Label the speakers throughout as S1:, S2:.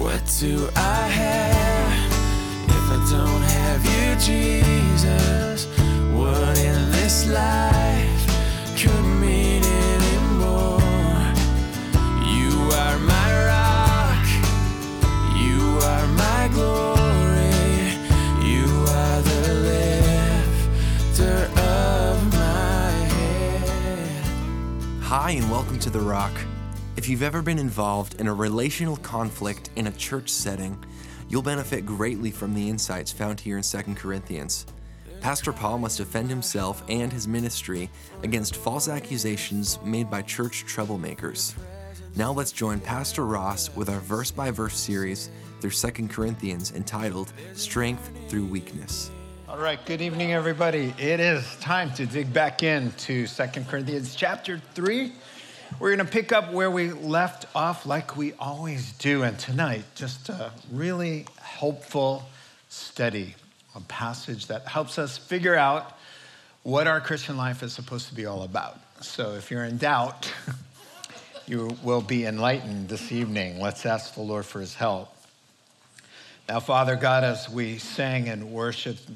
S1: What do I have if I don't have you, Jesus? What in this life could mean anymore? You are my rock, you are my glory, you are the lifter of my head.
S2: Hi, and welcome to The Rock. If you've ever been involved in a relational conflict in a church setting, you'll benefit greatly from the insights found here in 2 Corinthians. Pastor Paul must defend himself and his ministry against false accusations made by church troublemakers. Now let's join Pastor Ross with our verse by verse series through 2 Corinthians entitled Strength Through Weakness.
S3: All right, good evening, everybody. It is time to dig back into Second Corinthians chapter 3. We're going to pick up where we left off, like we always do. And tonight, just a really helpful study, a passage that helps us figure out what our Christian life is supposed to be all about. So if you're in doubt, you will be enlightened this evening. Let's ask the Lord for his help. Now, Father God, as we sang and worshiped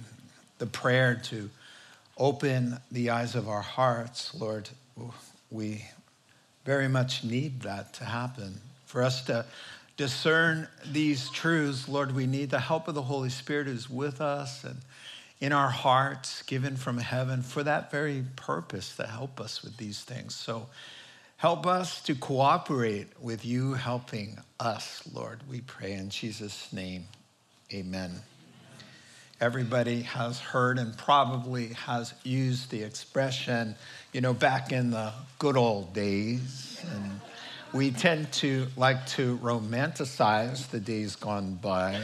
S3: the prayer to open the eyes of our hearts, Lord, we very much need that to happen. For us to discern these truths, Lord, we need the help of the Holy Spirit who's with us and in our hearts, given from heaven for that very purpose to help us with these things. So help us to cooperate with you helping us, Lord. We pray in Jesus' name. Amen. Everybody has heard and probably has used the expression, you know, back in the good old days. And we tend to like to romanticize the days gone by.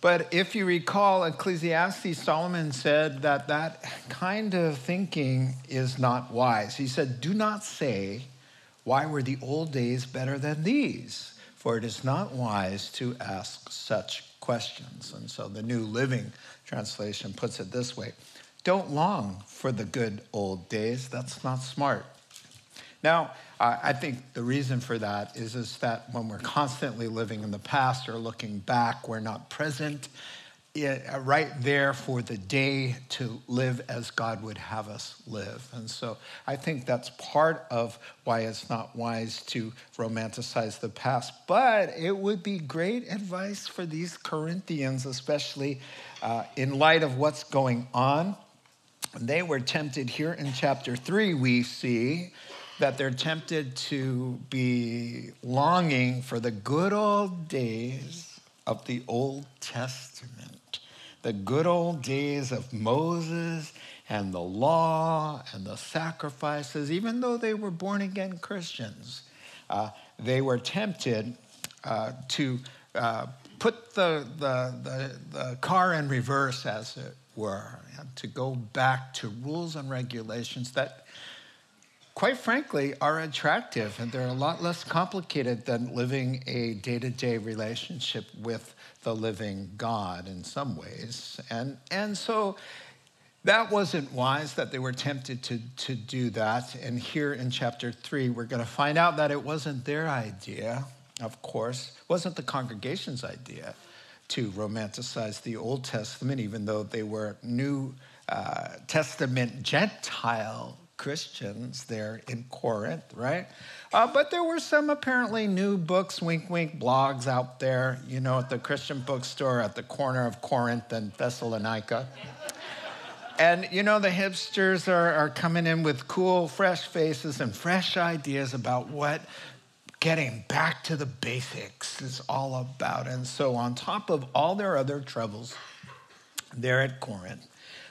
S3: But if you recall, Ecclesiastes, Solomon said that that kind of thinking is not wise. He said, Do not say, Why were the old days better than these? For it is not wise to ask such questions. And so the New Living Translation puts it this way Don't long for the good old days. That's not smart. Now, I think the reason for that is, is that when we're constantly living in the past or looking back, we're not present right there for the day to live as God would have us live. And so I think that's part of why it's not wise to romanticize the past. But it would be great advice for these Corinthians, especially uh, in light of what's going on. They were tempted here in chapter three, we see that they're tempted to be longing for the good old days of the Old Testament, the good old days of Moses and the law and the sacrifices, even though they were born again Christians. Uh, they were tempted uh, to uh, put the, the, the, the car in reverse, as it were, to go back to rules and regulations that quite frankly, are attractive and they're a lot less complicated than living a day to day relationship with the living God in some ways. And, and so that wasn't wise that they were tempted to, to do that. And here in chapter three, we're going to find out that it wasn't their idea, of course, it wasn't the congregation's idea to romanticize the Old Testament, even though they were New uh, Testament Gentile Christians there in Corinth, right? Uh, but there were some apparently new books, wink, wink, blogs out there, you know, at the Christian bookstore at the corner of Corinth and Thessalonica. And, you know, the hipsters are, are coming in with cool, fresh faces and fresh ideas about what getting back to the basics is all about. And so, on top of all their other troubles, they're at Corinth,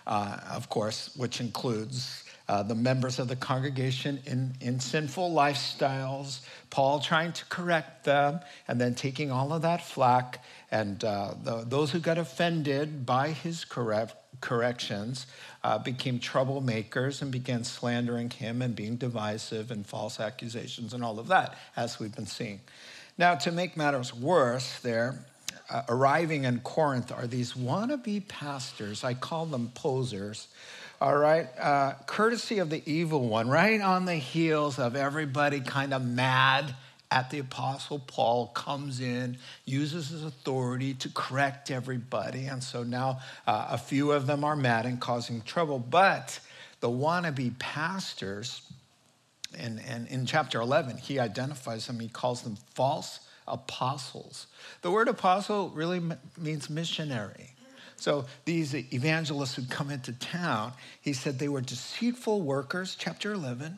S3: uh, of course, which includes uh, the members of the congregation in, in sinful lifestyles, Paul trying to correct them, and then taking all of that flack. And uh, the, those who got offended by his correct, corrections uh, became troublemakers and began slandering him and being divisive and false accusations and all of that, as we've been seeing. Now, to make matters worse, there, uh, arriving in Corinth are these wannabe pastors, I call them posers all right, uh, courtesy of the evil one, right on the heels of everybody kind of mad at the Apostle Paul, comes in, uses his authority to correct everybody. And so now uh, a few of them are mad and causing trouble. But the wannabe pastors, and, and in chapter 11, he identifies them, he calls them false apostles. The word apostle really means missionary. So these evangelists who come into town, he said they were deceitful workers, chapter 11,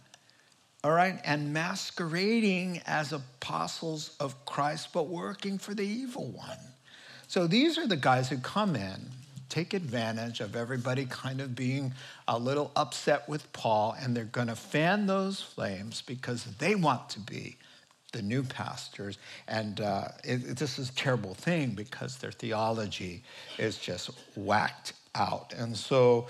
S3: all right, and masquerading as apostles of Christ, but working for the evil one. So these are the guys who come in, take advantage of everybody kind of being a little upset with Paul, and they're going to fan those flames because they want to be the new pastors. And uh, it, this is a terrible thing because their theology is just whacked out. And so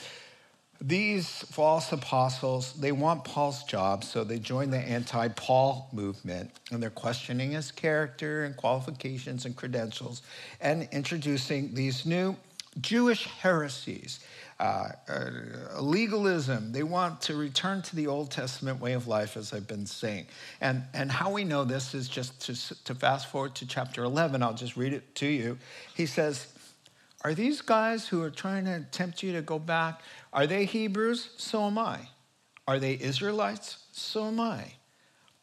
S3: these false apostles, they want Paul's job, so they join the anti Paul movement and they're questioning his character and qualifications and credentials and introducing these new Jewish heresies. Uh, uh, legalism. They want to return to the Old Testament way of life, as I've been saying. And, and how we know this is just to, to fast forward to chapter 11. I'll just read it to you. He says, Are these guys who are trying to tempt you to go back, are they Hebrews? So am I. Are they Israelites? So am I.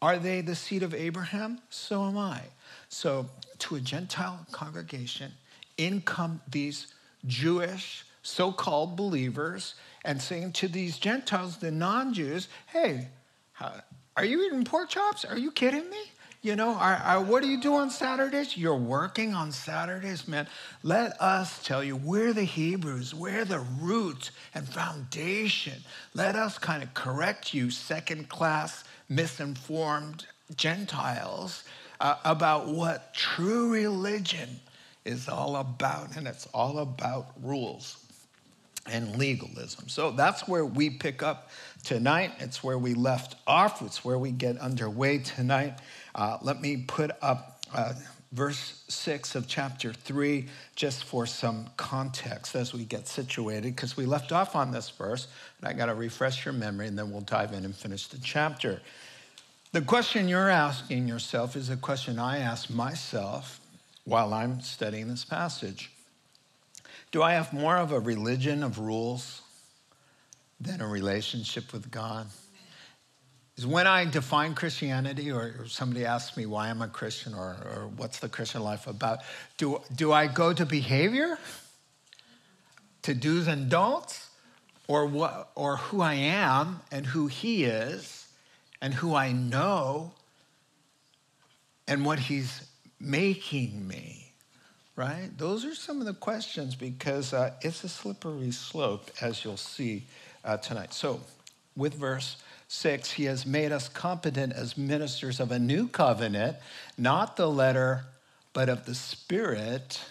S3: Are they the seed of Abraham? So am I. So, to a Gentile congregation, in come these Jewish so called believers and saying to these Gentiles, the non Jews, hey, are you eating pork chops? Are you kidding me? You know, are, are, what do you do on Saturdays? You're working on Saturdays, man. Let us tell you, we're the Hebrews, we're the root and foundation. Let us kind of correct you, second class, misinformed Gentiles, uh, about what true religion is all about. And it's all about rules and legalism. So that's where we pick up tonight. It's where we left off. It's where we get underway tonight. Uh, let me put up uh, verse 6 of chapter 3 just for some context as we get situated, because we left off on this verse, and I got to refresh your memory, and then we'll dive in and finish the chapter. The question you're asking yourself is a question I ask myself while I'm studying this passage. Do I have more of a religion of rules than a relationship with God? Is when I define Christianity, or, somebody asks me why I'm a Christian or, or what's the Christian life about, do, do I go to behavior, to do's and don'ts, or, what, or who I am and who He is and who I know and what He's making me? Right? Those are some of the questions because uh, it's a slippery slope, as you'll see uh, tonight. So, with verse six, he has made us competent as ministers of a new covenant, not the letter, but of the Spirit.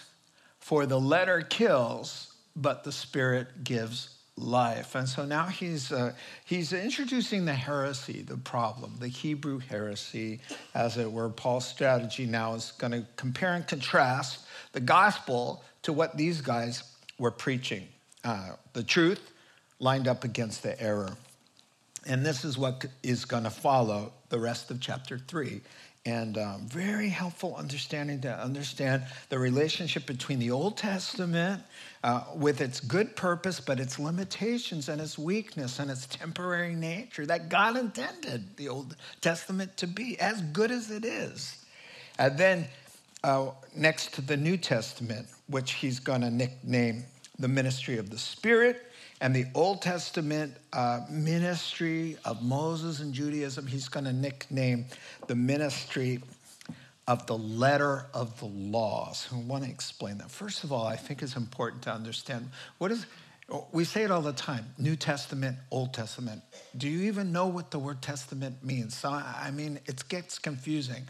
S3: For the letter kills, but the Spirit gives life. And so now he's, uh, he's introducing the heresy, the problem, the Hebrew heresy, as it were. Paul's strategy now is going to compare and contrast the gospel to what these guys were preaching uh, the truth lined up against the error. And this is what is going to follow the rest of chapter three. And um, very helpful understanding to understand the relationship between the Old Testament uh, with its good purpose, but its limitations and its weakness and its temporary nature that God intended the Old Testament to be, as good as it is. And then uh, next to the New Testament, which he's going to nickname the ministry of the Spirit, and the Old Testament uh, ministry of Moses and Judaism, he's going to nickname the ministry of the letter of the laws. I want to explain that. First of all, I think it's important to understand what is, we say it all the time New Testament, Old Testament. Do you even know what the word testament means? So, I mean, it gets confusing.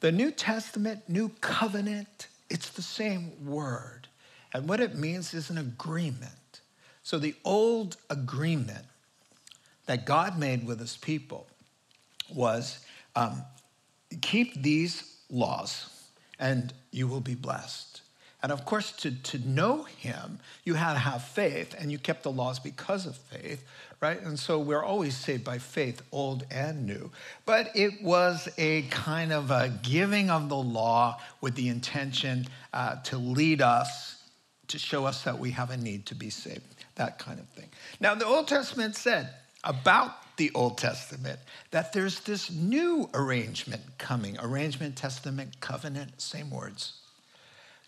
S3: The New Testament, New Covenant, it's the same word. And what it means is an agreement. So the old agreement that God made with his people was um, keep these laws and you will be blessed. And of course, to, to know him, you had to have faith, and you kept the laws because of faith, right? And so we're always saved by faith, old and new. But it was a kind of a giving of the law with the intention uh, to lead us, to show us that we have a need to be saved, that kind of thing. Now, the Old Testament said about the Old Testament that there's this new arrangement coming arrangement, testament, covenant, same words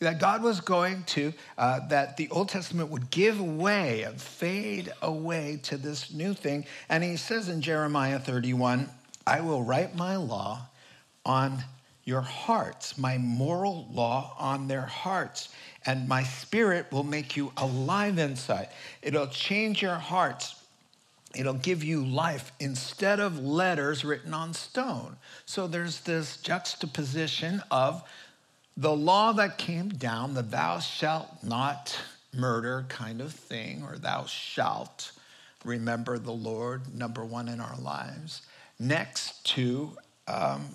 S3: that God was going to, uh, that the Old Testament would give way and fade away to this new thing. And he says in Jeremiah 31, I will write my law on your hearts, my moral law on their hearts, and my spirit will make you alive inside. It'll change your hearts. It'll give you life instead of letters written on stone. So there's this juxtaposition of the law that came down, the thou shalt not murder kind of thing, or thou shalt remember the Lord, number one in our lives, next to um,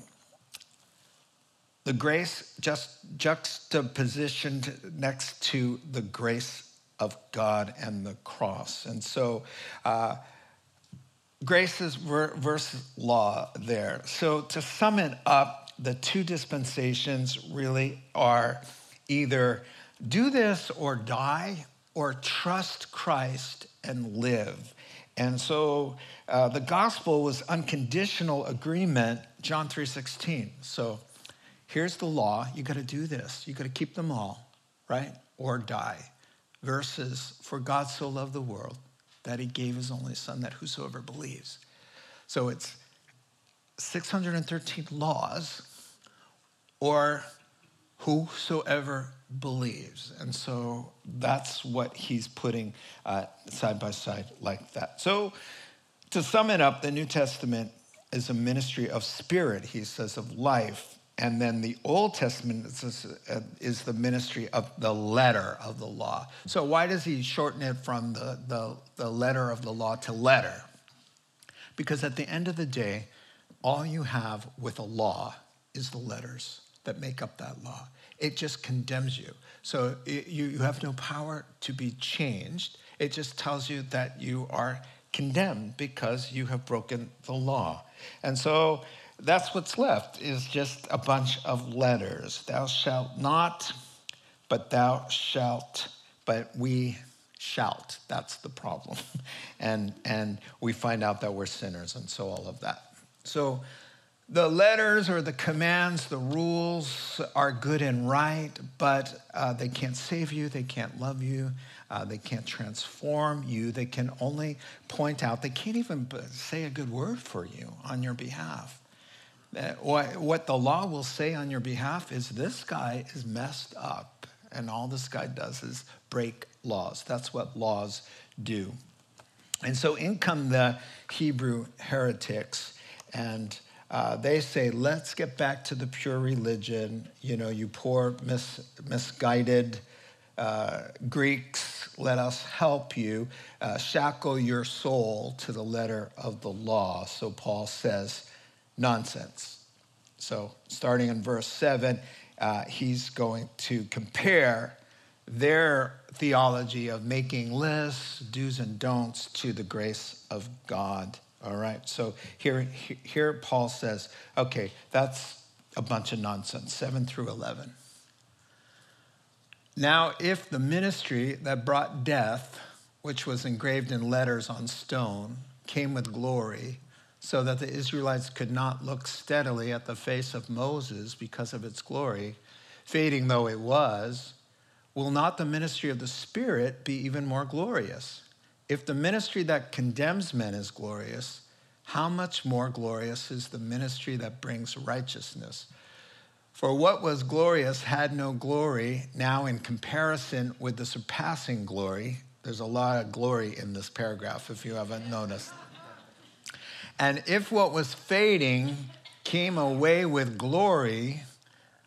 S3: the grace, just juxtapositioned next to the grace of God and the cross. And so, uh, grace is versus law there. So, to sum it up, the two dispensations really are either do this or die, or trust Christ and live. And so uh, the gospel was unconditional agreement, John 3:16. So here's the law, you got to do this. You got to keep them all, right? Or die. Versus for God so loved the world that he gave his only son that whosoever believes. So it's 613 laws or whosoever believes. And so that's what he's putting uh, side by side like that. So to sum it up, the New Testament is a ministry of spirit, he says, of life. And then the Old Testament is, uh, is the ministry of the letter of the law. So why does he shorten it from the, the, the letter of the law to letter? Because at the end of the day, all you have with a law is the letters that make up that law. It just condemns you. So it, you, you have no power to be changed. It just tells you that you are condemned because you have broken the law. And so that's what's left is just a bunch of letters. Thou shalt not, but thou shalt, but we shalt. That's the problem. and and we find out that we're sinners and so all of that. So the letters or the commands, the rules are good and right, but uh, they can't save you, they can't love you, uh, they can't transform you, they can only point out, they can't even say a good word for you on your behalf. Uh, what the law will say on your behalf is this guy is messed up, and all this guy does is break laws. That's what laws do. And so in come the Hebrew heretics, and uh, they say, let's get back to the pure religion. You know, you poor, mis- misguided uh, Greeks, let us help you. Uh, shackle your soul to the letter of the law. So Paul says, nonsense. So starting in verse 7, uh, he's going to compare their theology of making lists, do's and don'ts, to the grace of God all right, so here, here Paul says, okay, that's a bunch of nonsense, 7 through 11. Now, if the ministry that brought death, which was engraved in letters on stone, came with glory, so that the Israelites could not look steadily at the face of Moses because of its glory, fading though it was, will not the ministry of the Spirit be even more glorious? If the ministry that condemns men is glorious, how much more glorious is the ministry that brings righteousness? For what was glorious had no glory. Now, in comparison with the surpassing glory, there's a lot of glory in this paragraph if you haven't noticed. And if what was fading came away with glory,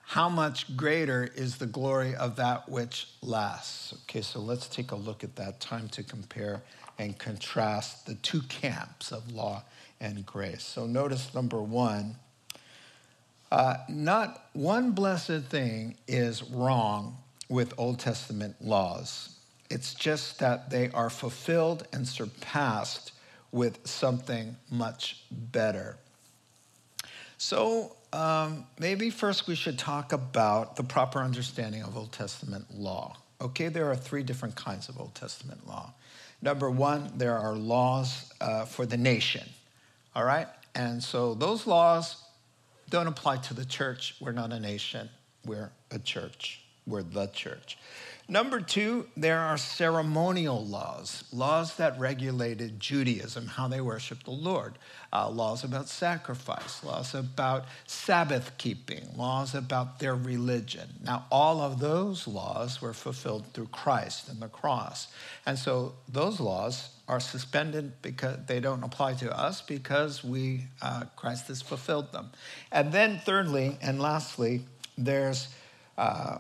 S3: how much greater is the glory of that which lasts? Okay, so let's take a look at that time to compare and contrast the two camps of law and grace. So notice number one uh, not one blessed thing is wrong with Old Testament laws. It's just that they are fulfilled and surpassed with something much better. So, um, maybe first we should talk about the proper understanding of Old Testament law. Okay, there are three different kinds of Old Testament law. Number one, there are laws uh, for the nation, all right? And so those laws don't apply to the church. We're not a nation, we're a church, we're the church. Number two, there are ceremonial laws, laws that regulated Judaism, how they worship the Lord, uh, laws about sacrifice, laws about Sabbath keeping, laws about their religion. Now, all of those laws were fulfilled through Christ and the cross. And so those laws are suspended because they don't apply to us because we, uh, Christ has fulfilled them. And then, thirdly and lastly, there's uh,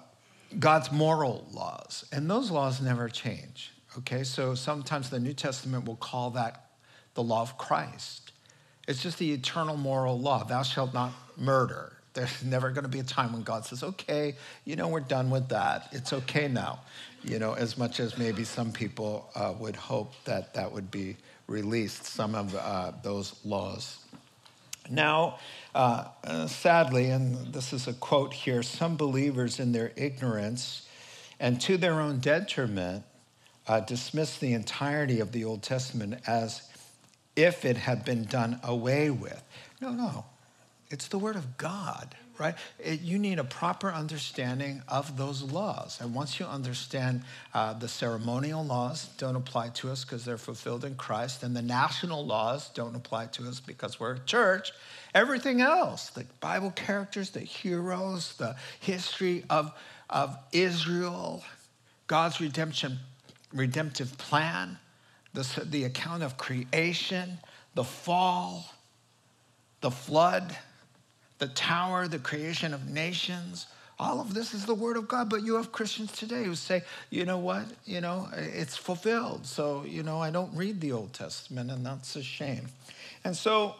S3: God's moral laws, and those laws never change. Okay, so sometimes the New Testament will call that the law of Christ. It's just the eternal moral law thou shalt not murder. There's never going to be a time when God says, okay, you know, we're done with that. It's okay now. You know, as much as maybe some people uh, would hope that that would be released, some of uh, those laws. Now, uh, uh, sadly, and this is a quote here some believers in their ignorance and to their own detriment uh, dismiss the entirety of the Old Testament as if it had been done away with. No, no, it's the Word of God right? It, you need a proper understanding of those laws. And once you understand uh, the ceremonial laws don't apply to us because they're fulfilled in Christ, and the national laws don't apply to us because we're a church, everything else, the Bible characters, the heroes, the history of, of Israel, God's redemption, redemptive plan, the, the account of creation, the fall, the flood, the tower, the creation of nations. All of this is the word of God, but you have Christians today who say, you know what, you know, it's fulfilled. So, you know, I don't read the Old Testament, and that's a shame. And so,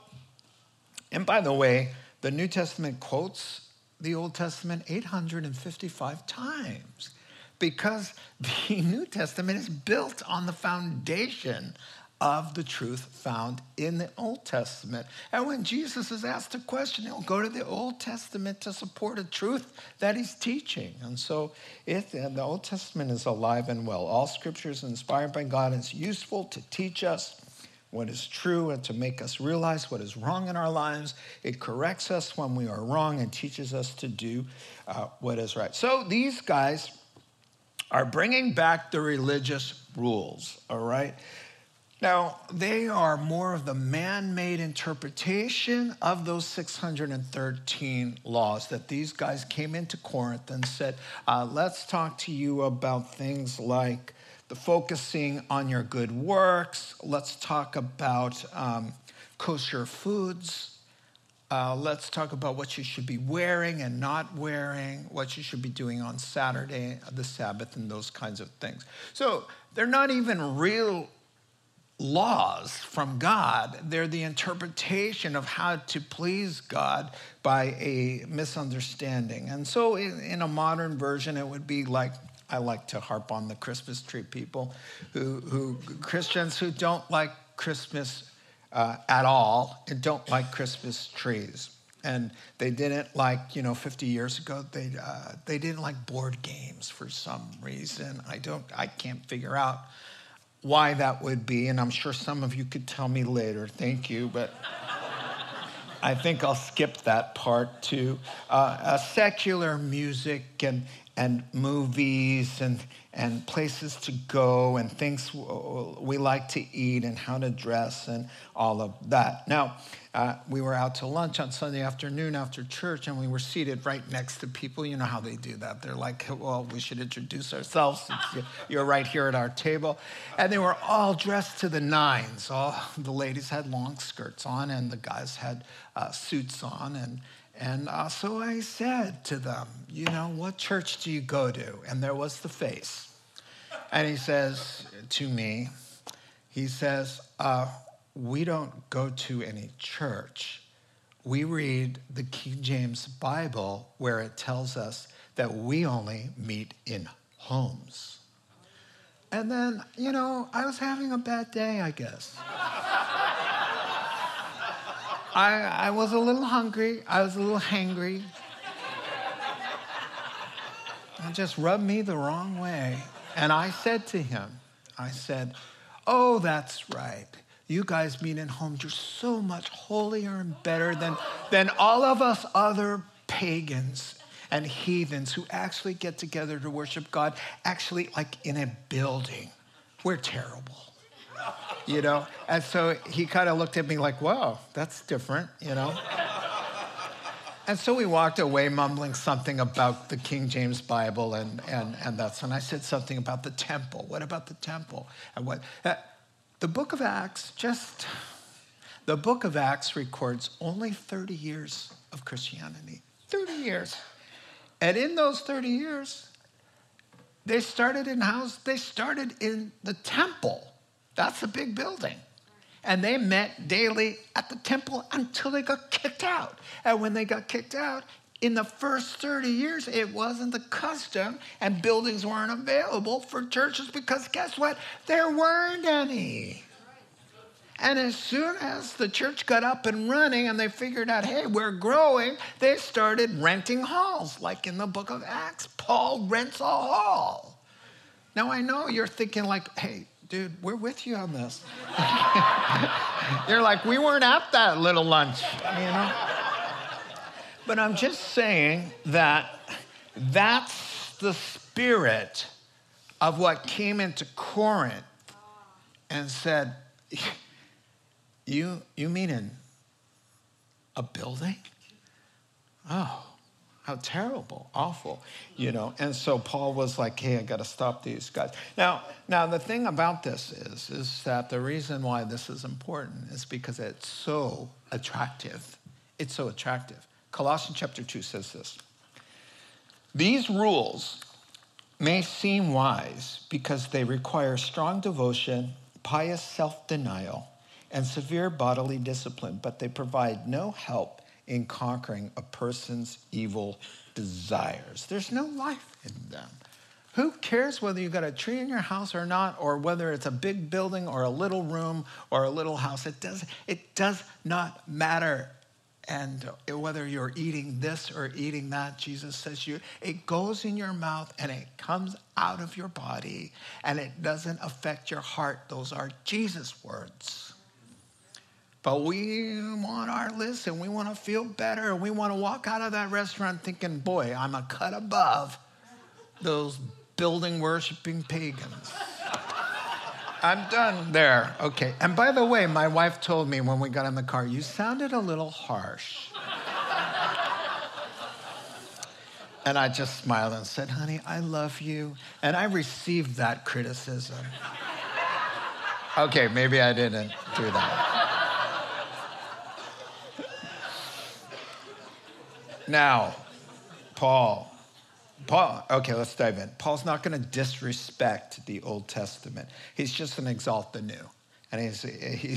S3: and by the way, the New Testament quotes the Old Testament 855 times because the New Testament is built on the foundation of the truth found in the Old Testament. And when Jesus is asked a question, he'll go to the Old Testament to support a truth that he's teaching. And so it, and the Old Testament is alive and well. All scripture is inspired by God and it's useful to teach us what is true and to make us realize what is wrong in our lives. It corrects us when we are wrong and teaches us to do uh, what is right. So these guys are bringing back the religious rules, all right? Now, they are more of the man made interpretation of those 613 laws that these guys came into Corinth and said, uh, let's talk to you about things like the focusing on your good works. Let's talk about um, kosher foods. Uh, let's talk about what you should be wearing and not wearing, what you should be doing on Saturday, the Sabbath, and those kinds of things. So they're not even real laws from God. They're the interpretation of how to please God by a misunderstanding. And so, in, in, a modern version, it would be like I like to harp on the Christmas tree people, who, who Christians who don't like Christmas uh, at all and don't like Christmas trees. And they didn't like, you know, 50 years ago, they, uh, they didn't like board games for some reason. I don't, I can't figure out why that would be, and I'm sure some of you could tell me later. Thank you, but I think I'll skip that part too. Uh, secular music and and movies and and places to go and things we like to eat and how to dress and all of that. Now, uh, we were out to lunch on Sunday afternoon after church and we were seated right next to people. You know how they do that. They're like, well, we should introduce ourselves. You're right here at our table. And they were all dressed to the nines. All the ladies had long skirts on and the guys had uh, suits on. And, and uh, so I said to them, you know, what church do you go to? And there was the face. And he says to me, he says, uh, We don't go to any church. We read the King James Bible where it tells us that we only meet in homes. And then, you know, I was having a bad day, I guess. I, I was a little hungry. I was a little hangry. It just rubbed me the wrong way. And I said to him, I said, Oh, that's right. You guys meet in homes. You're so much holier and better than, than all of us other pagans and heathens who actually get together to worship God, actually, like in a building. We're terrible you know? And so he kind of looked at me like, whoa, that's different, you know? and so we walked away mumbling something about the King James Bible and, and, and that's, and I said something about the temple. What about the temple? And what? Uh, the book of Acts just, the book of Acts records only 30 years of Christianity. 30 years. And in those 30 years, they started in house, they started in the temple. That's a big building. And they met daily at the temple until they got kicked out. And when they got kicked out, in the first 30 years, it wasn't the custom, and buildings weren't available for churches because guess what? There weren't any. And as soon as the church got up and running and they figured out, hey, we're growing, they started renting halls, like in the book of Acts. Paul rents a hall. Now I know you're thinking, like, hey, dude, we're with you on this. You're like, we weren't at that little lunch, you know? But I'm just saying that that's the spirit of what came into Corinth and said, You, you mean in a building? Oh, how terrible, awful, you know. And so Paul was like, hey, I got to stop these guys. Now, now the thing about this is, is that the reason why this is important is because it's so attractive. It's so attractive. Colossians chapter 2 says this. These rules may seem wise because they require strong devotion, pious self denial, and severe bodily discipline, but they provide no help in conquering a person's evil desires. There's no life in them. Who cares whether you got a tree in your house or not, or whether it's a big building or a little room or a little house? It does, it does not matter. And whether you're eating this or eating that, Jesus says you, it goes in your mouth and it comes out of your body and it doesn't affect your heart. Those are Jesus' words. But we want our list and we want to feel better. And we want to walk out of that restaurant thinking, boy, I'm a cut above those building worshiping pagans. I'm done there. Okay. And by the way, my wife told me when we got in the car, you sounded a little harsh. and I just smiled and said, honey, I love you. And I received that criticism. okay, maybe I didn't do that. Now, Paul. Paul, okay, let's dive in. Paul's not going to disrespect the Old Testament. He's just going to exalt the new. And he's,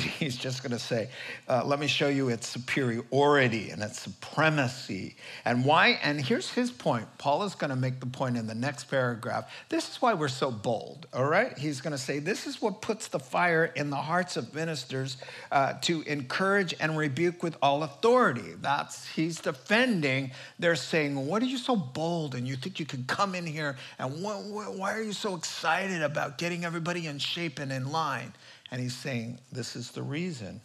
S3: he's just going to say, uh, let me show you its superiority and its supremacy. And why? And here's his point. Paul is going to make the point in the next paragraph. This is why we're so bold, all right? He's going to say, this is what puts the fire in the hearts of ministers uh, to encourage and rebuke with all authority. That's, he's defending. They're saying, what are you so bold? And you think you can come in here and what, why are you so excited about getting everybody in shape and in line? And he's saying, This is the reason.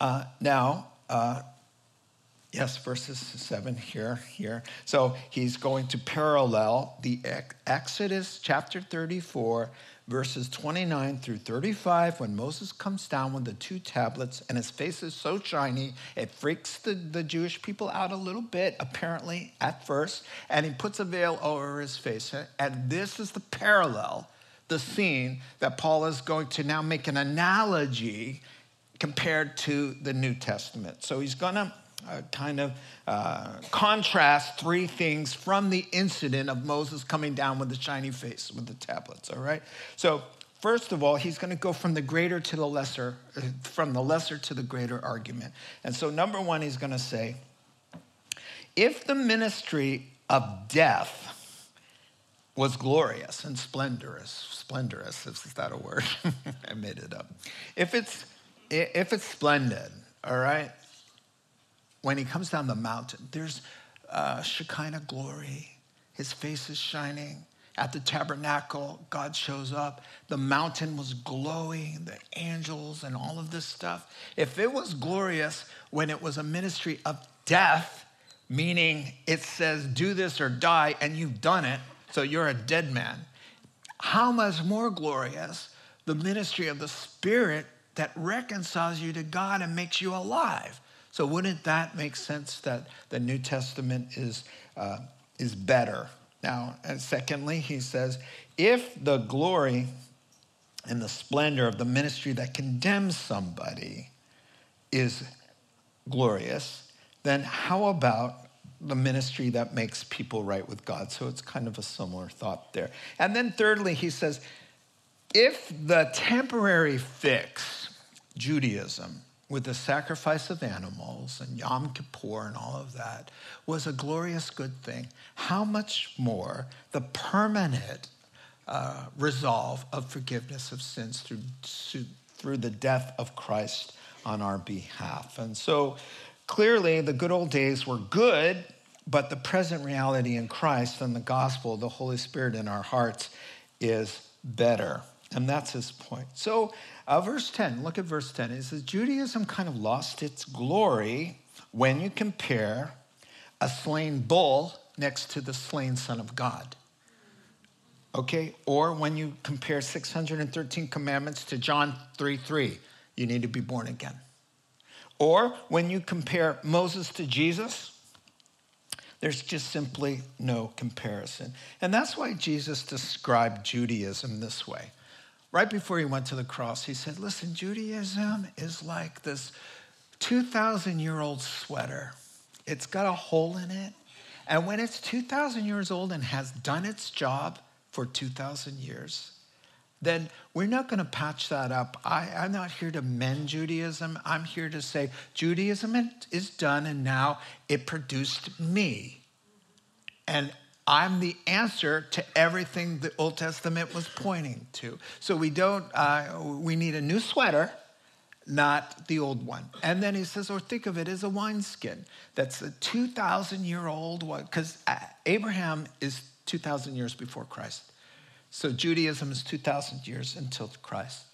S3: Uh, now, uh, yes, verses 7 here, here. So he's going to parallel the Exodus chapter 34, verses 29 through 35, when Moses comes down with the two tablets and his face is so shiny, it freaks the, the Jewish people out a little bit, apparently, at first, and he puts a veil over his face. And this is the parallel the scene that Paul is going to now make an analogy compared to the New Testament. So he's going to uh, kind of uh, contrast three things from the incident of Moses coming down with the shiny face with the tablets, all right? So, first of all, he's going to go from the greater to the lesser, uh, from the lesser to the greater argument. And so, number one, he's going to say, if the ministry of death was glorious and splendorous. Splendorous, is that a word? I made it up. If it's, if it's splendid, all right, when he comes down the mountain, there's uh, Shekinah glory. His face is shining. At the tabernacle, God shows up. The mountain was glowing, the angels, and all of this stuff. If it was glorious when it was a ministry of death, meaning it says, do this or die, and you've done it, so you're a dead man, how much more glorious the ministry of the Spirit that reconciles you to God and makes you alive? So, wouldn't that make sense that the New Testament is, uh, is better? Now, and secondly, he says, if the glory and the splendor of the ministry that condemns somebody is glorious, then how about the ministry that makes people right with God? So it's kind of a similar thought there. And then thirdly, he says, if the temporary fix, Judaism, with the sacrifice of animals and Yom Kippur and all of that was a glorious good thing. How much more the permanent uh, resolve of forgiveness of sins through, through the death of Christ on our behalf. And so clearly the good old days were good, but the present reality in Christ and the gospel, the Holy Spirit in our hearts, is better. And that's his point. So uh, verse 10, look at verse 10. It says, Judaism kind of lost its glory when you compare a slain bull next to the slain Son of God. Okay? Or when you compare 613 commandments to John 3 3, you need to be born again. Or when you compare Moses to Jesus, there's just simply no comparison. And that's why Jesus described Judaism this way right before he went to the cross, he said, Listen, Judaism is like this 2,000 year old sweater. It's got a hole in it. And when it's 2,000 years old and has done its job for 2,000 years, then we're not going to patch that up. I, am not here to mend Judaism. I'm here to say Judaism is done and now it produced me. And I'm the answer to everything the Old Testament was pointing to. So we don't, uh, we need a new sweater, not the old one. And then he says, or think of it as a wineskin that's a 2,000 year old one, because uh, Abraham is 2,000 years before Christ. So Judaism is 2,000 years until Christ.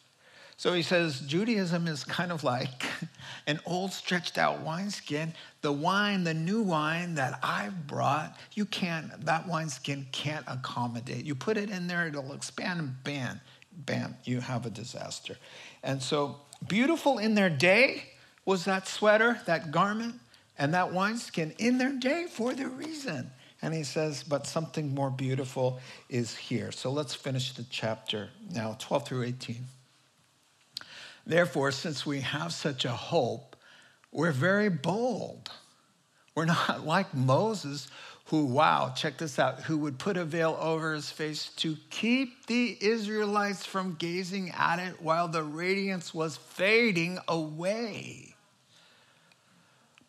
S3: So he says Judaism is kind of like an old stretched out wineskin. The wine, the new wine that I've brought, you can't, that wineskin can't accommodate. You put it in there, it'll expand and bam, bam, you have a disaster. And so beautiful in their day was that sweater, that garment, and that wineskin in their day for their reason. And he says, but something more beautiful is here. So let's finish the chapter now, 12 through 18. Therefore, since we have such a hope, we're very bold. We're not like Moses, who, wow, check this out, who would put a veil over his face to keep the Israelites from gazing at it while the radiance was fading away.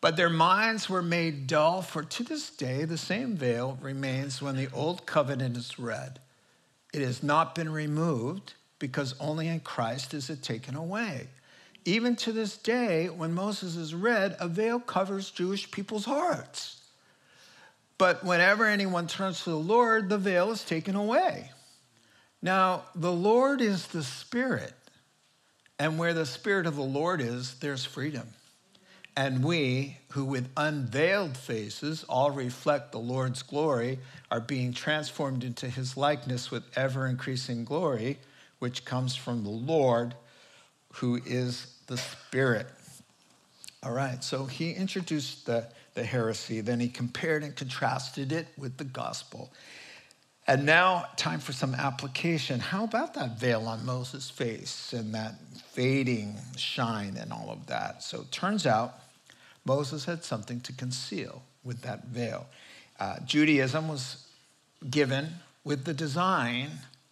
S3: But their minds were made dull, for to this day the same veil remains when the old covenant is read. It has not been removed because only in Christ is it taken away. Even to this day, when Moses is read, a veil covers Jewish people's hearts. But whenever anyone turns to the Lord, the veil is taken away. Now, the Lord is the Spirit, and where the Spirit of the Lord is, there's freedom. And we, who with unveiled faces all reflect the Lord's glory, are being transformed into his likeness with ever increasing glory which comes from the Lord, who is the Spirit. All right, so he introduced the, the heresy, then he compared and contrasted it with the gospel. And now, time for some application. How about that veil on Moses' face and that fading shine and all of that? So it turns out Moses had something to conceal with that veil. Uh, Judaism was given with the design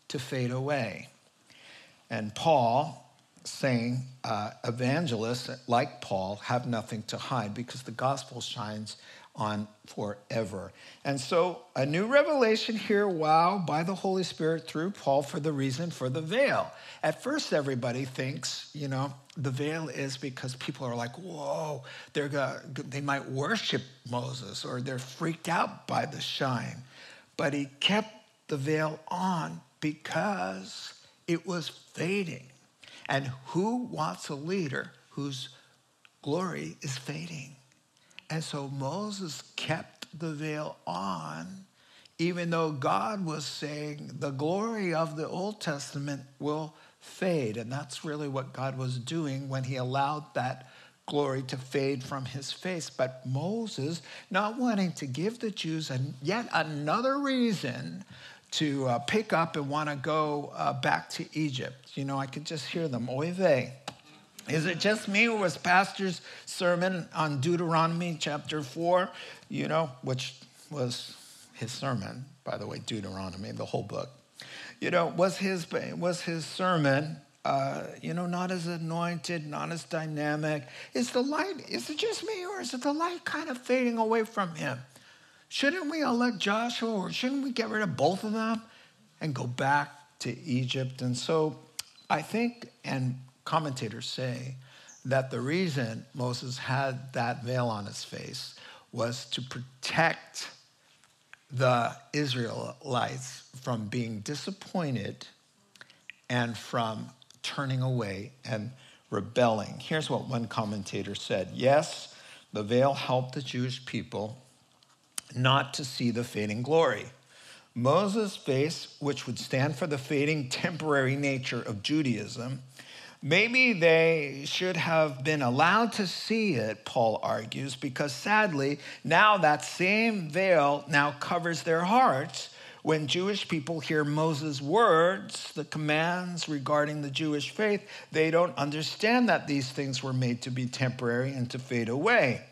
S3: to fade away. And Paul saying uh, evangelists like Paul have nothing to hide because the gospel shines on forever. And so, a new revelation here, wow, by the Holy Spirit through Paul for the reason for the veil. At first, everybody thinks, you know, the veil is because people are like, whoa, they're gonna, they might worship Moses or they're freaked out by the shine. But he kept the veil on because it was fading. And who wants a leader whose glory is fading? And so Moses kept the veil on, even though God was saying the glory of the Old Testament will fade. And that's really what God was doing when he allowed that glory to fade from his face. But Moses, not wanting to give the Jews an, yet another reason to uh, pick up and want to go uh, back to Egypt. You know, I could just hear them, oy vey. Is it just me or was Pastor's sermon on Deuteronomy chapter 4, you know, which was his sermon, by the way, Deuteronomy, the whole book. You know, was his, was his sermon, uh, you know, not as anointed, not as dynamic? Is the light, is it just me or is it the light kind of fading away from him? Shouldn't we elect Joshua or shouldn't we get rid of both of them and go back to Egypt? And so I think, and commentators say, that the reason Moses had that veil on his face was to protect the Israelites from being disappointed and from turning away and rebelling. Here's what one commentator said Yes, the veil helped the Jewish people not to see the fading glory. Moses' face, which would stand for the fading temporary nature of Judaism, maybe they should have been allowed to see it, Paul argues, because sadly, now that same veil now covers their hearts when Jewish people hear Moses' words, the commands regarding the Jewish faith, they don't understand that these things were made to be temporary and to fade away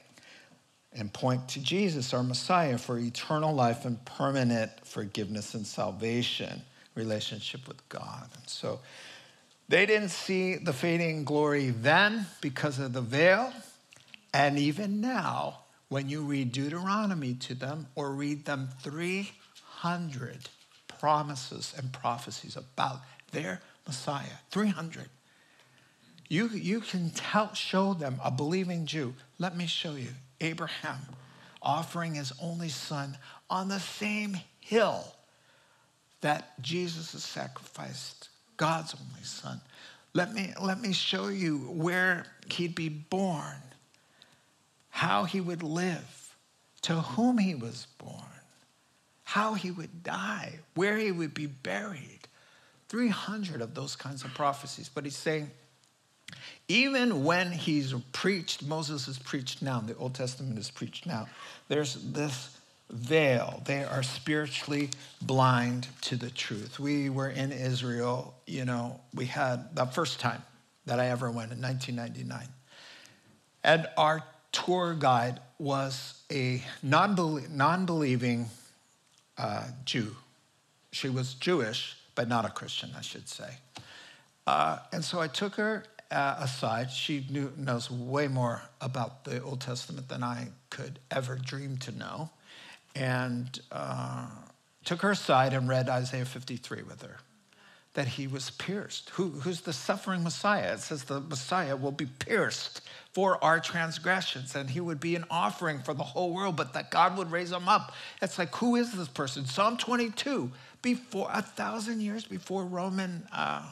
S3: and point to Jesus, our Messiah, for eternal life and permanent forgiveness and salvation, relationship with God. And so they didn't see the fading glory then because of the veil. And even now, when you read Deuteronomy to them or read them 300 promises and prophecies about their Messiah, 300. You, you can tell, show them a believing Jew. Let me show you. Abraham offering his only son on the same hill that Jesus has sacrificed, God's only son. Let me, let me show you where he'd be born, how he would live, to whom he was born, how he would die, where he would be buried. 300 of those kinds of prophecies. But he's saying, even when he's preached, Moses is preached now, the Old Testament is preached now, there's this veil. They are spiritually blind to the truth. We were in Israel, you know, we had the first time that I ever went in 1999. And our tour guide was a non believing uh, Jew. She was Jewish, but not a Christian, I should say. Uh, and so I took her uh, aside, she knew, knows way more about the Old Testament than I could ever dream to know, and uh, took her aside and read Isaiah 53 with her. That he was pierced. Who, who's the suffering Messiah? It says the Messiah will be pierced for our transgressions and he would be an offering for the whole world, but that God would raise him up. It's like, who is this person? Psalm 22, before a thousand years before Roman uh,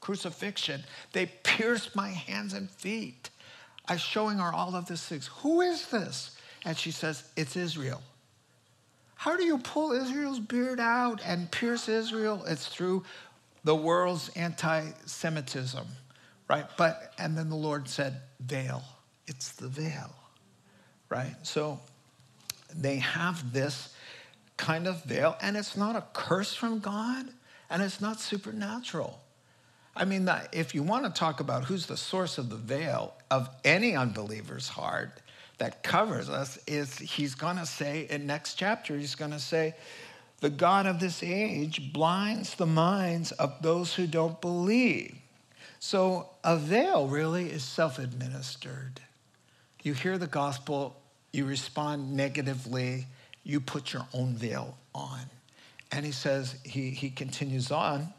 S3: crucifixion, they pierced my hands and feet. I'm showing her all of these things. Who is this? And she says, It's Israel. How do you pull Israel's beard out and pierce Israel? It's through the world's anti Semitism, right? But, and then the Lord said, Veil. It's the veil, right? So they have this kind of veil, and it's not a curse from God, and it's not supernatural. I mean, if you want to talk about who's the source of the veil of any unbeliever's heart that covers us, is he's going to say in next chapter, he's going to say, the God of this age blinds the minds of those who don't believe. So a veil really is self administered. You hear the gospel you respond negatively, you put your own veil on. And he says, he, he continues on,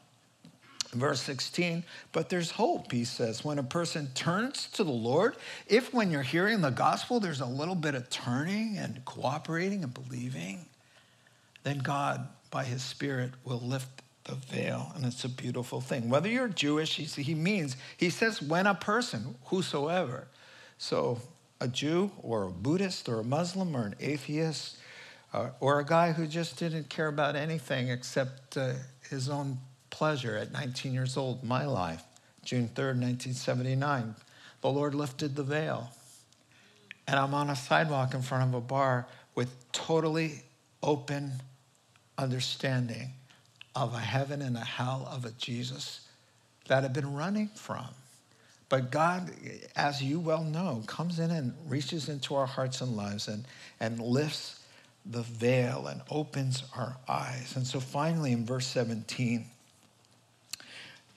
S3: verse 16, but there's hope, he says. When a person turns to the Lord, if when you're hearing the gospel, there's a little bit of turning and cooperating and believing, then God, by his Spirit, will lift the veil. And it's a beautiful thing. Whether you're Jewish, he means, he says, when a person, whosoever. So a Jew or a Buddhist or a Muslim or an atheist uh, or a guy who just didn't care about anything except uh, his own pleasure at 19 years old, my life, June 3rd, 1979. The Lord lifted the veil. And I'm on a sidewalk in front of a bar with totally open understanding of a heaven and a hell of a Jesus that I've been running from. But God, as you well know, comes in and reaches into our hearts and lives and, and lifts the veil and opens our eyes. And so finally, in verse 17,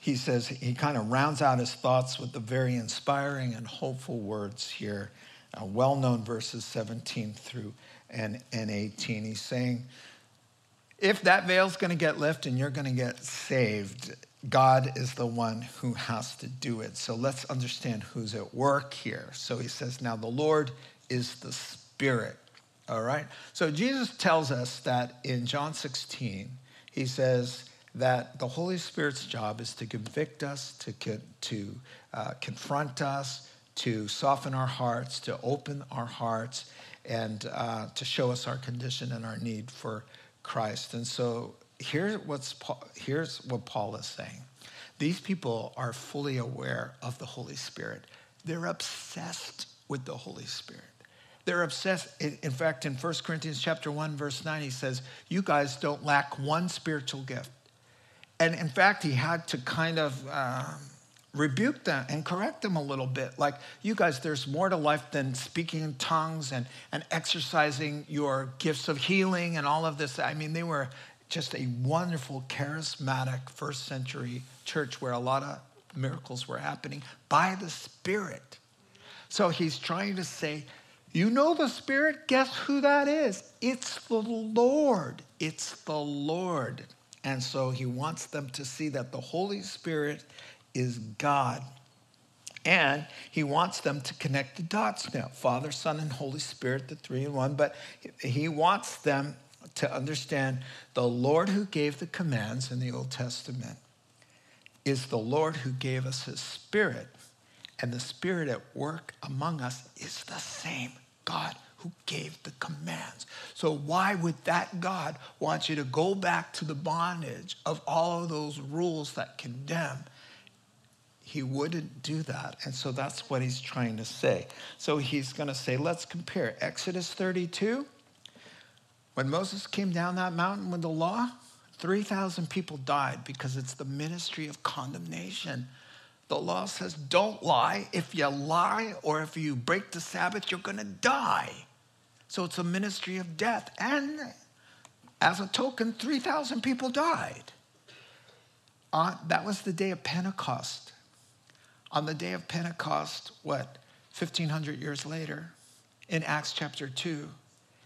S3: he says, he kind of rounds out his thoughts with the very inspiring and hopeful words here, uh, well known verses 17 through and, and 18. He's saying, if that veil's going to get lifted and you're going to get saved, God is the one who has to do it. So let's understand who's at work here. So he says, Now the Lord is the Spirit. All right? So Jesus tells us that in John 16, he says that the Holy Spirit's job is to convict us, to, to uh, confront us, to soften our hearts, to open our hearts, and uh, to show us our condition and our need for Christ. And so here's, what's, here's what Paul is saying. These people are fully aware of the Holy Spirit. They're obsessed with the Holy Spirit. They're obsessed. In fact, in 1 Corinthians chapter 1, verse 9, he says, You guys don't lack one spiritual gift. And in fact, he had to kind of uh, rebuke them and correct them a little bit. Like, you guys, there's more to life than speaking in tongues and, and exercising your gifts of healing and all of this. I mean, they were just a wonderful, charismatic first century church where a lot of miracles were happening by the Spirit. So he's trying to say, you know the Spirit? Guess who that is? It's the Lord. It's the Lord. And so he wants them to see that the Holy Spirit is God. And he wants them to connect the dots now Father, Son, and Holy Spirit, the three in one. But he wants them to understand the Lord who gave the commands in the Old Testament is the Lord who gave us his spirit. And the spirit at work among us is the same God who gave the commands. So, why would that God want you to go back to the bondage of all of those rules that condemn? He wouldn't do that. And so that's what he's trying to say. So he's going to say, let's compare Exodus 32 when Moses came down that mountain with the law, 3,000 people died because it's the ministry of condemnation. The law says, don't lie. If you lie or if you break the Sabbath, you're going to die. So it's a ministry of death. And as a token, 3,000 people died. Uh, that was the day of Pentecost. On the day of Pentecost, what, 1,500 years later, in Acts chapter 2,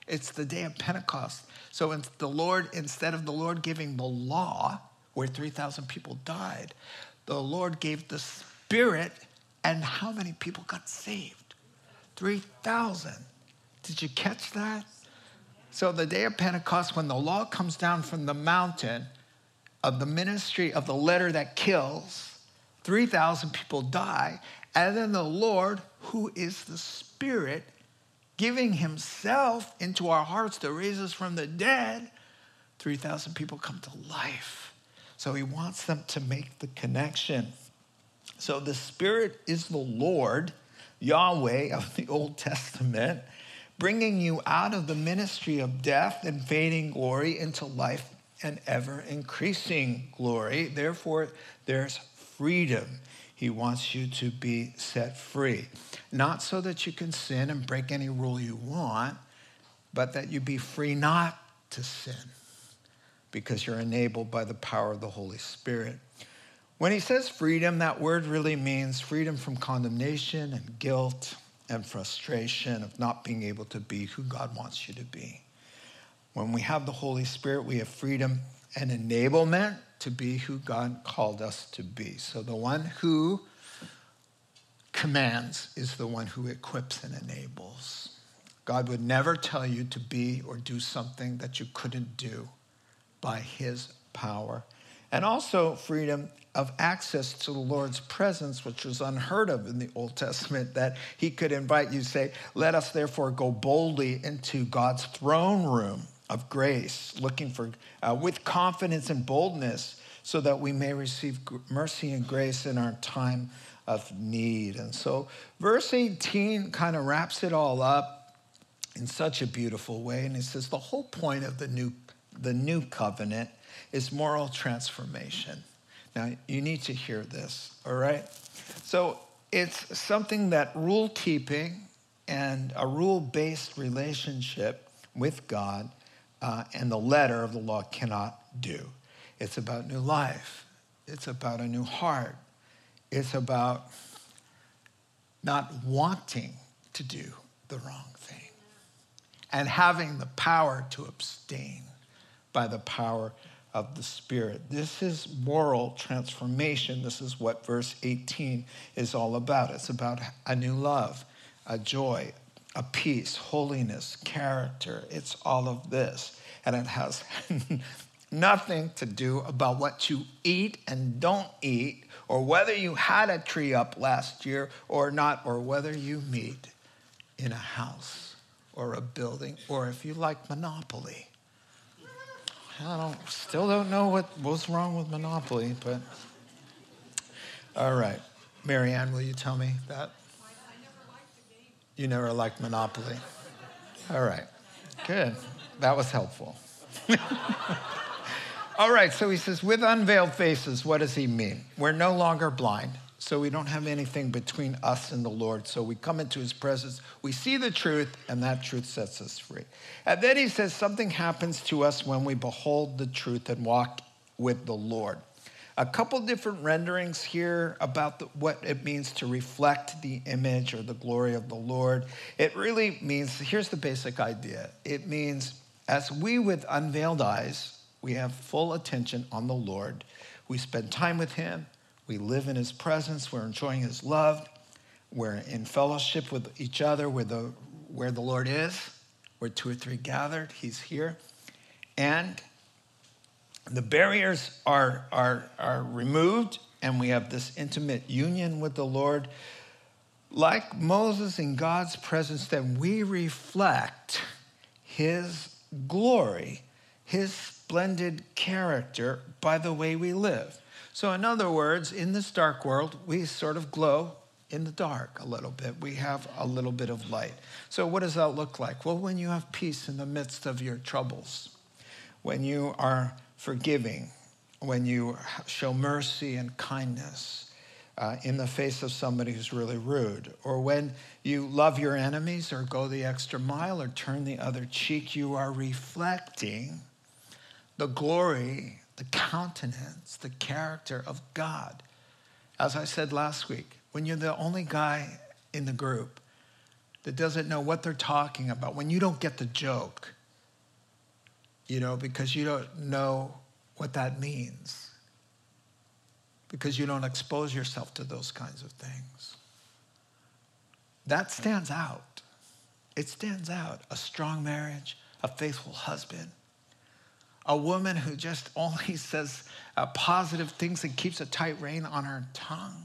S3: it's the day of Pentecost. So the Lord, instead of the Lord giving the law, where 3,000 people died, the Lord gave the Spirit, and how many people got saved? 3,000. Did you catch that? So the day of Pentecost, when the law comes down from the mountain of the ministry of the letter that kills, 3,000 people die, and then the Lord, who is the Spirit, giving himself into our hearts to raise us from the dead, 3,000 people come to life. So he wants them to make the connection. So the Spirit is the Lord, Yahweh of the Old Testament, bringing you out of the ministry of death and fading glory into life and ever increasing glory. Therefore, there's freedom. He wants you to be set free not so that you can sin and break any rule you want, but that you be free not to sin because you're enabled by the power of the Holy Spirit. When he says freedom, that word really means freedom from condemnation and guilt and frustration of not being able to be who God wants you to be. When we have the Holy Spirit, we have freedom and enablement to be who God called us to be. So the one who commands is the one who equips and enables. God would never tell you to be or do something that you couldn't do by his power. And also freedom of access to the Lord's presence, which was unheard of in the Old Testament, that he could invite you, say, Let us therefore go boldly into God's throne room of grace, looking for, uh, with confidence and boldness, so that we may receive mercy and grace in our time of need. And so, verse 18 kind of wraps it all up in such a beautiful way. And he says, The whole point of the new, the new covenant is moral transformation. Now, you need to hear this, all right? So, it's something that rule keeping and a rule based relationship with God uh, and the letter of the law cannot do. It's about new life, it's about a new heart, it's about not wanting to do the wrong thing and having the power to abstain by the power of the Spirit. This is moral transformation. This is what verse 18 is all about. It's about a new love, a joy, a peace, holiness, character. It's all of this. And it has nothing to do about what you eat and don't eat, or whether you had a tree up last year or not, or whether you meet in a house or a building, or if you like Monopoly. I don't, still don't know what was wrong with Monopoly, but all right. Marianne, will you tell me that? You never liked Monopoly. All right. Good. That was helpful. All right, so he says, with unveiled faces, what does he mean? We're no longer blind, so we don't have anything between us and the Lord. So we come into his presence, we see the truth, and that truth sets us free. And then he says, something happens to us when we behold the truth and walk with the Lord. A couple different renderings here about the, what it means to reflect the image or the glory of the Lord. It really means here's the basic idea it means as we with unveiled eyes, we have full attention on the Lord. We spend time with Him. We live in His presence. We're enjoying His love. We're in fellowship with each other where the, where the Lord is. Where two or three gathered, He's here. And the barriers are, are, are removed, and we have this intimate union with the Lord. Like Moses in God's presence, then we reflect His glory, His splendid character by the way we live. So, in other words, in this dark world, we sort of glow in the dark a little bit. We have a little bit of light. So, what does that look like? Well, when you have peace in the midst of your troubles, when you are forgiving, when you show mercy and kindness, uh, in the face of somebody who's really rude, or when you love your enemies, or go the extra mile, or turn the other cheek, you are reflecting the glory, the countenance, the character of God. As I said last week, when you're the only guy in the group that doesn't know what they're talking about, when you don't get the joke, you know, because you don't know what that means, because you don't expose yourself to those kinds of things. That stands out. It stands out. A strong marriage, a faithful husband, a woman who just only says uh, positive things and keeps a tight rein on her tongue.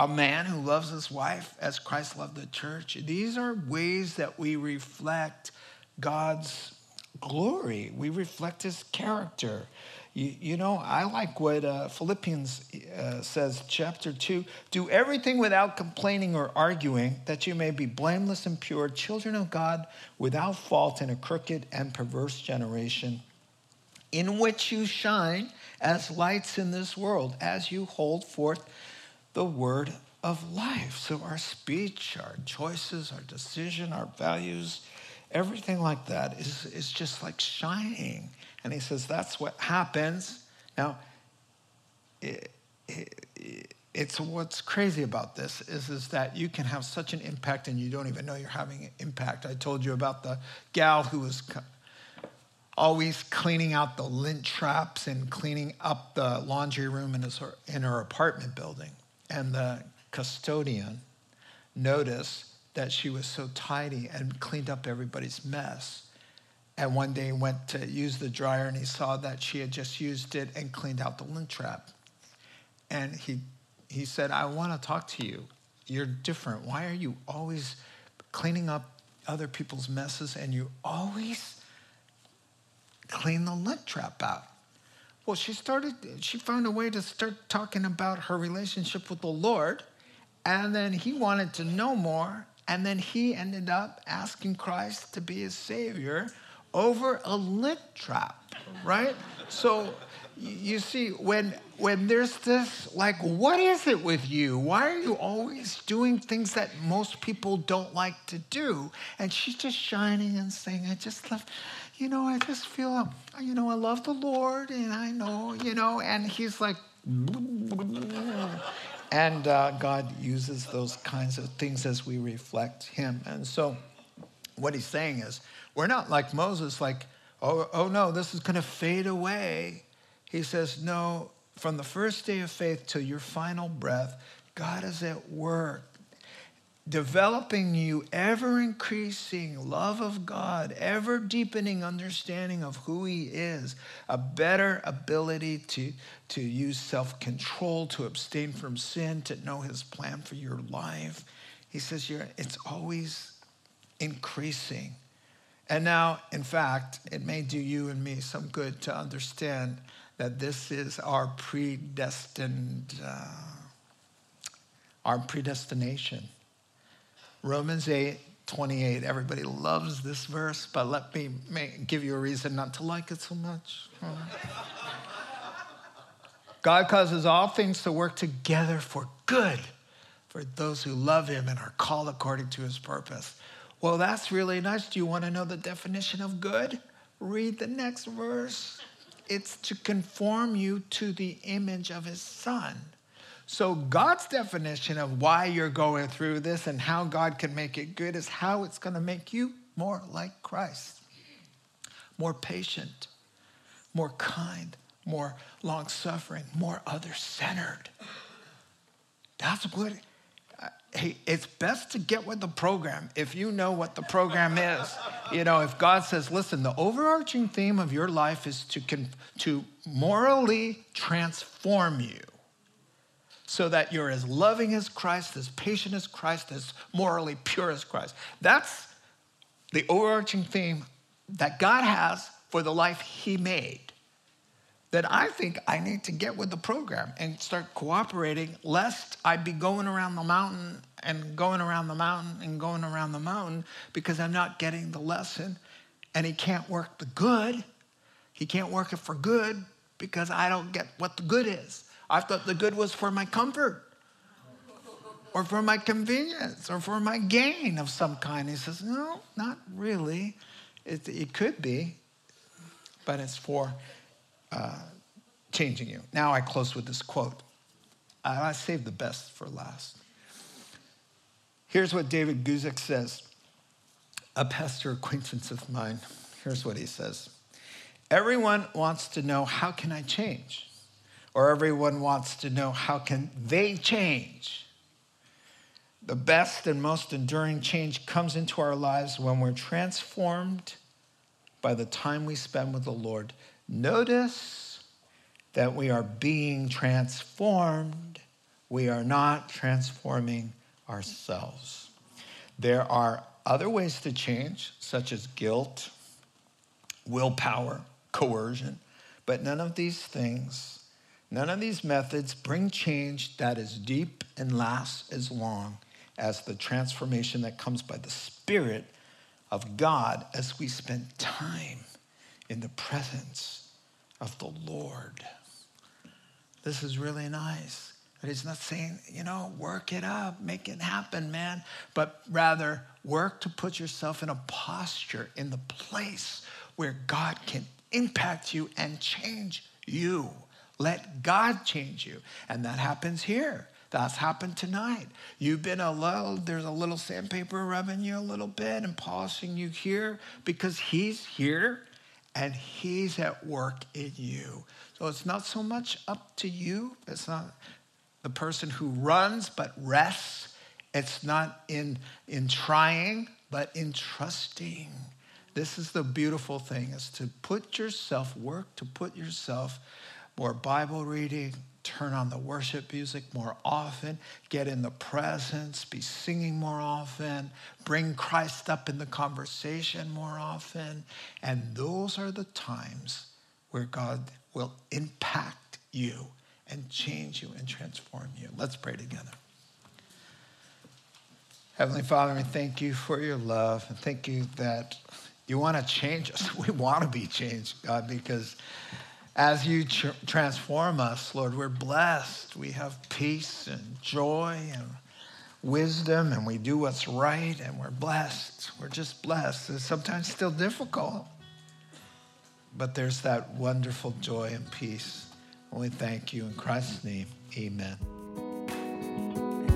S3: A man who loves his wife as Christ loved the church. These are ways that we reflect God's glory. We reflect his character. You, you know, I like what uh, Philippians uh, says, chapter 2 do everything without complaining or arguing, that you may be blameless and pure, children of God, without fault in a crooked and perverse generation, in which you shine as lights in this world, as you hold forth the word of life. So, our speech, our choices, our decision, our values, everything like that is, is just like shining and he says, that's what happens. Now, it, it, it's what's crazy about this is, is that you can have such an impact and you don't even know you're having an impact. I told you about the gal who was always cleaning out the lint traps and cleaning up the laundry room in, his, in her apartment building. And the custodian noticed that she was so tidy and cleaned up everybody's mess. And one day he went to use the dryer and he saw that she had just used it and cleaned out the lint trap. And he, he said, I want to talk to you. You're different. Why are you always cleaning up other people's messes and you always clean the lint trap out? Well, she started, she found a way to start talking about her relationship with the Lord. And then he wanted to know more. And then he ended up asking Christ to be his savior over a lint trap, right? So you see, when when there's this, like, what is it with you? Why are you always doing things that most people don't like to do? And she's just shining and saying, I just love, you know, I just feel, you know, I love the Lord and I know, you know, and he's like, and uh, God uses those kinds of things as we reflect him. And so what he's saying is, we're not like Moses, like, oh, oh no, this is going to fade away. He says, no, from the first day of faith till your final breath, God is at work developing you ever increasing love of God, ever deepening understanding of who He is, a better ability to, to use self control, to abstain from sin, to know His plan for your life. He says you're, it's always increasing. And now, in fact, it may do you and me some good to understand that this is our predestined, uh, our predestination. Romans 8, 28. Everybody loves this verse, but let me give you a reason not to like it so much. God causes all things to work together for good for those who love him and are called according to his purpose. Well, that's really nice. Do you want to know the definition of good? Read the next verse. It's to conform you to the image of his son. So, God's definition of why you're going through this and how God can make it good is how it's going to make you more like Christ, more patient, more kind, more long suffering, more other centered. That's what hey, it's best to get with the program if you know what the program is. You know, if God says, listen, the overarching theme of your life is to, con- to morally transform you so that you're as loving as Christ, as patient as Christ, as morally pure as Christ. That's the overarching theme that God has for the life He made that I think I need to get with the program and start cooperating, lest I be going around the mountain and going around the mountain and going around the mountain because I'm not getting the lesson. And he can't work the good. He can't work it for good because I don't get what the good is. I thought the good was for my comfort or for my convenience or for my gain of some kind. He says, no, not really. It, it could be, but it's for uh, changing you. Now I close with this quote. I saved the best for last. Here's what David Guzik says, a pastor acquaintance of mine. Here's what he says Everyone wants to know, how can I change? Or everyone wants to know, how can they change? The best and most enduring change comes into our lives when we're transformed by the time we spend with the Lord. Notice that we are being transformed. We are not transforming ourselves. There are other ways to change, such as guilt, willpower, coercion, but none of these things, none of these methods bring change that is deep and lasts as long as the transformation that comes by the Spirit of God as we spend time in the presence of the Lord. This is really nice. But he's not saying, you know, work it up, make it happen, man. But rather, work to put yourself in a posture, in the place where God can impact you and change you. Let God change you. And that happens here. That's happened tonight. You've been a little, there's a little sandpaper rubbing you a little bit and polishing you here because He's here and He's at work in you. So it's not so much up to you. It's not the person who runs but rests. It's not in, in trying, but in trusting. This is the beautiful thing is to put yourself, work to put yourself more Bible reading, turn on the worship music more often, get in the presence, be singing more often, bring Christ up in the conversation more often. And those are the times where God will impact you and change you and transform you. Let's pray together. Heavenly Father, I thank you for your love and thank you that you want to change us. We want to be changed, God, because as you tr- transform us, Lord, we're blessed. We have peace and joy and wisdom, and we do what's right, and we're blessed. We're just blessed. It's sometimes still difficult, but there's that wonderful joy and peace. And we thank you in Christ's name. Amen.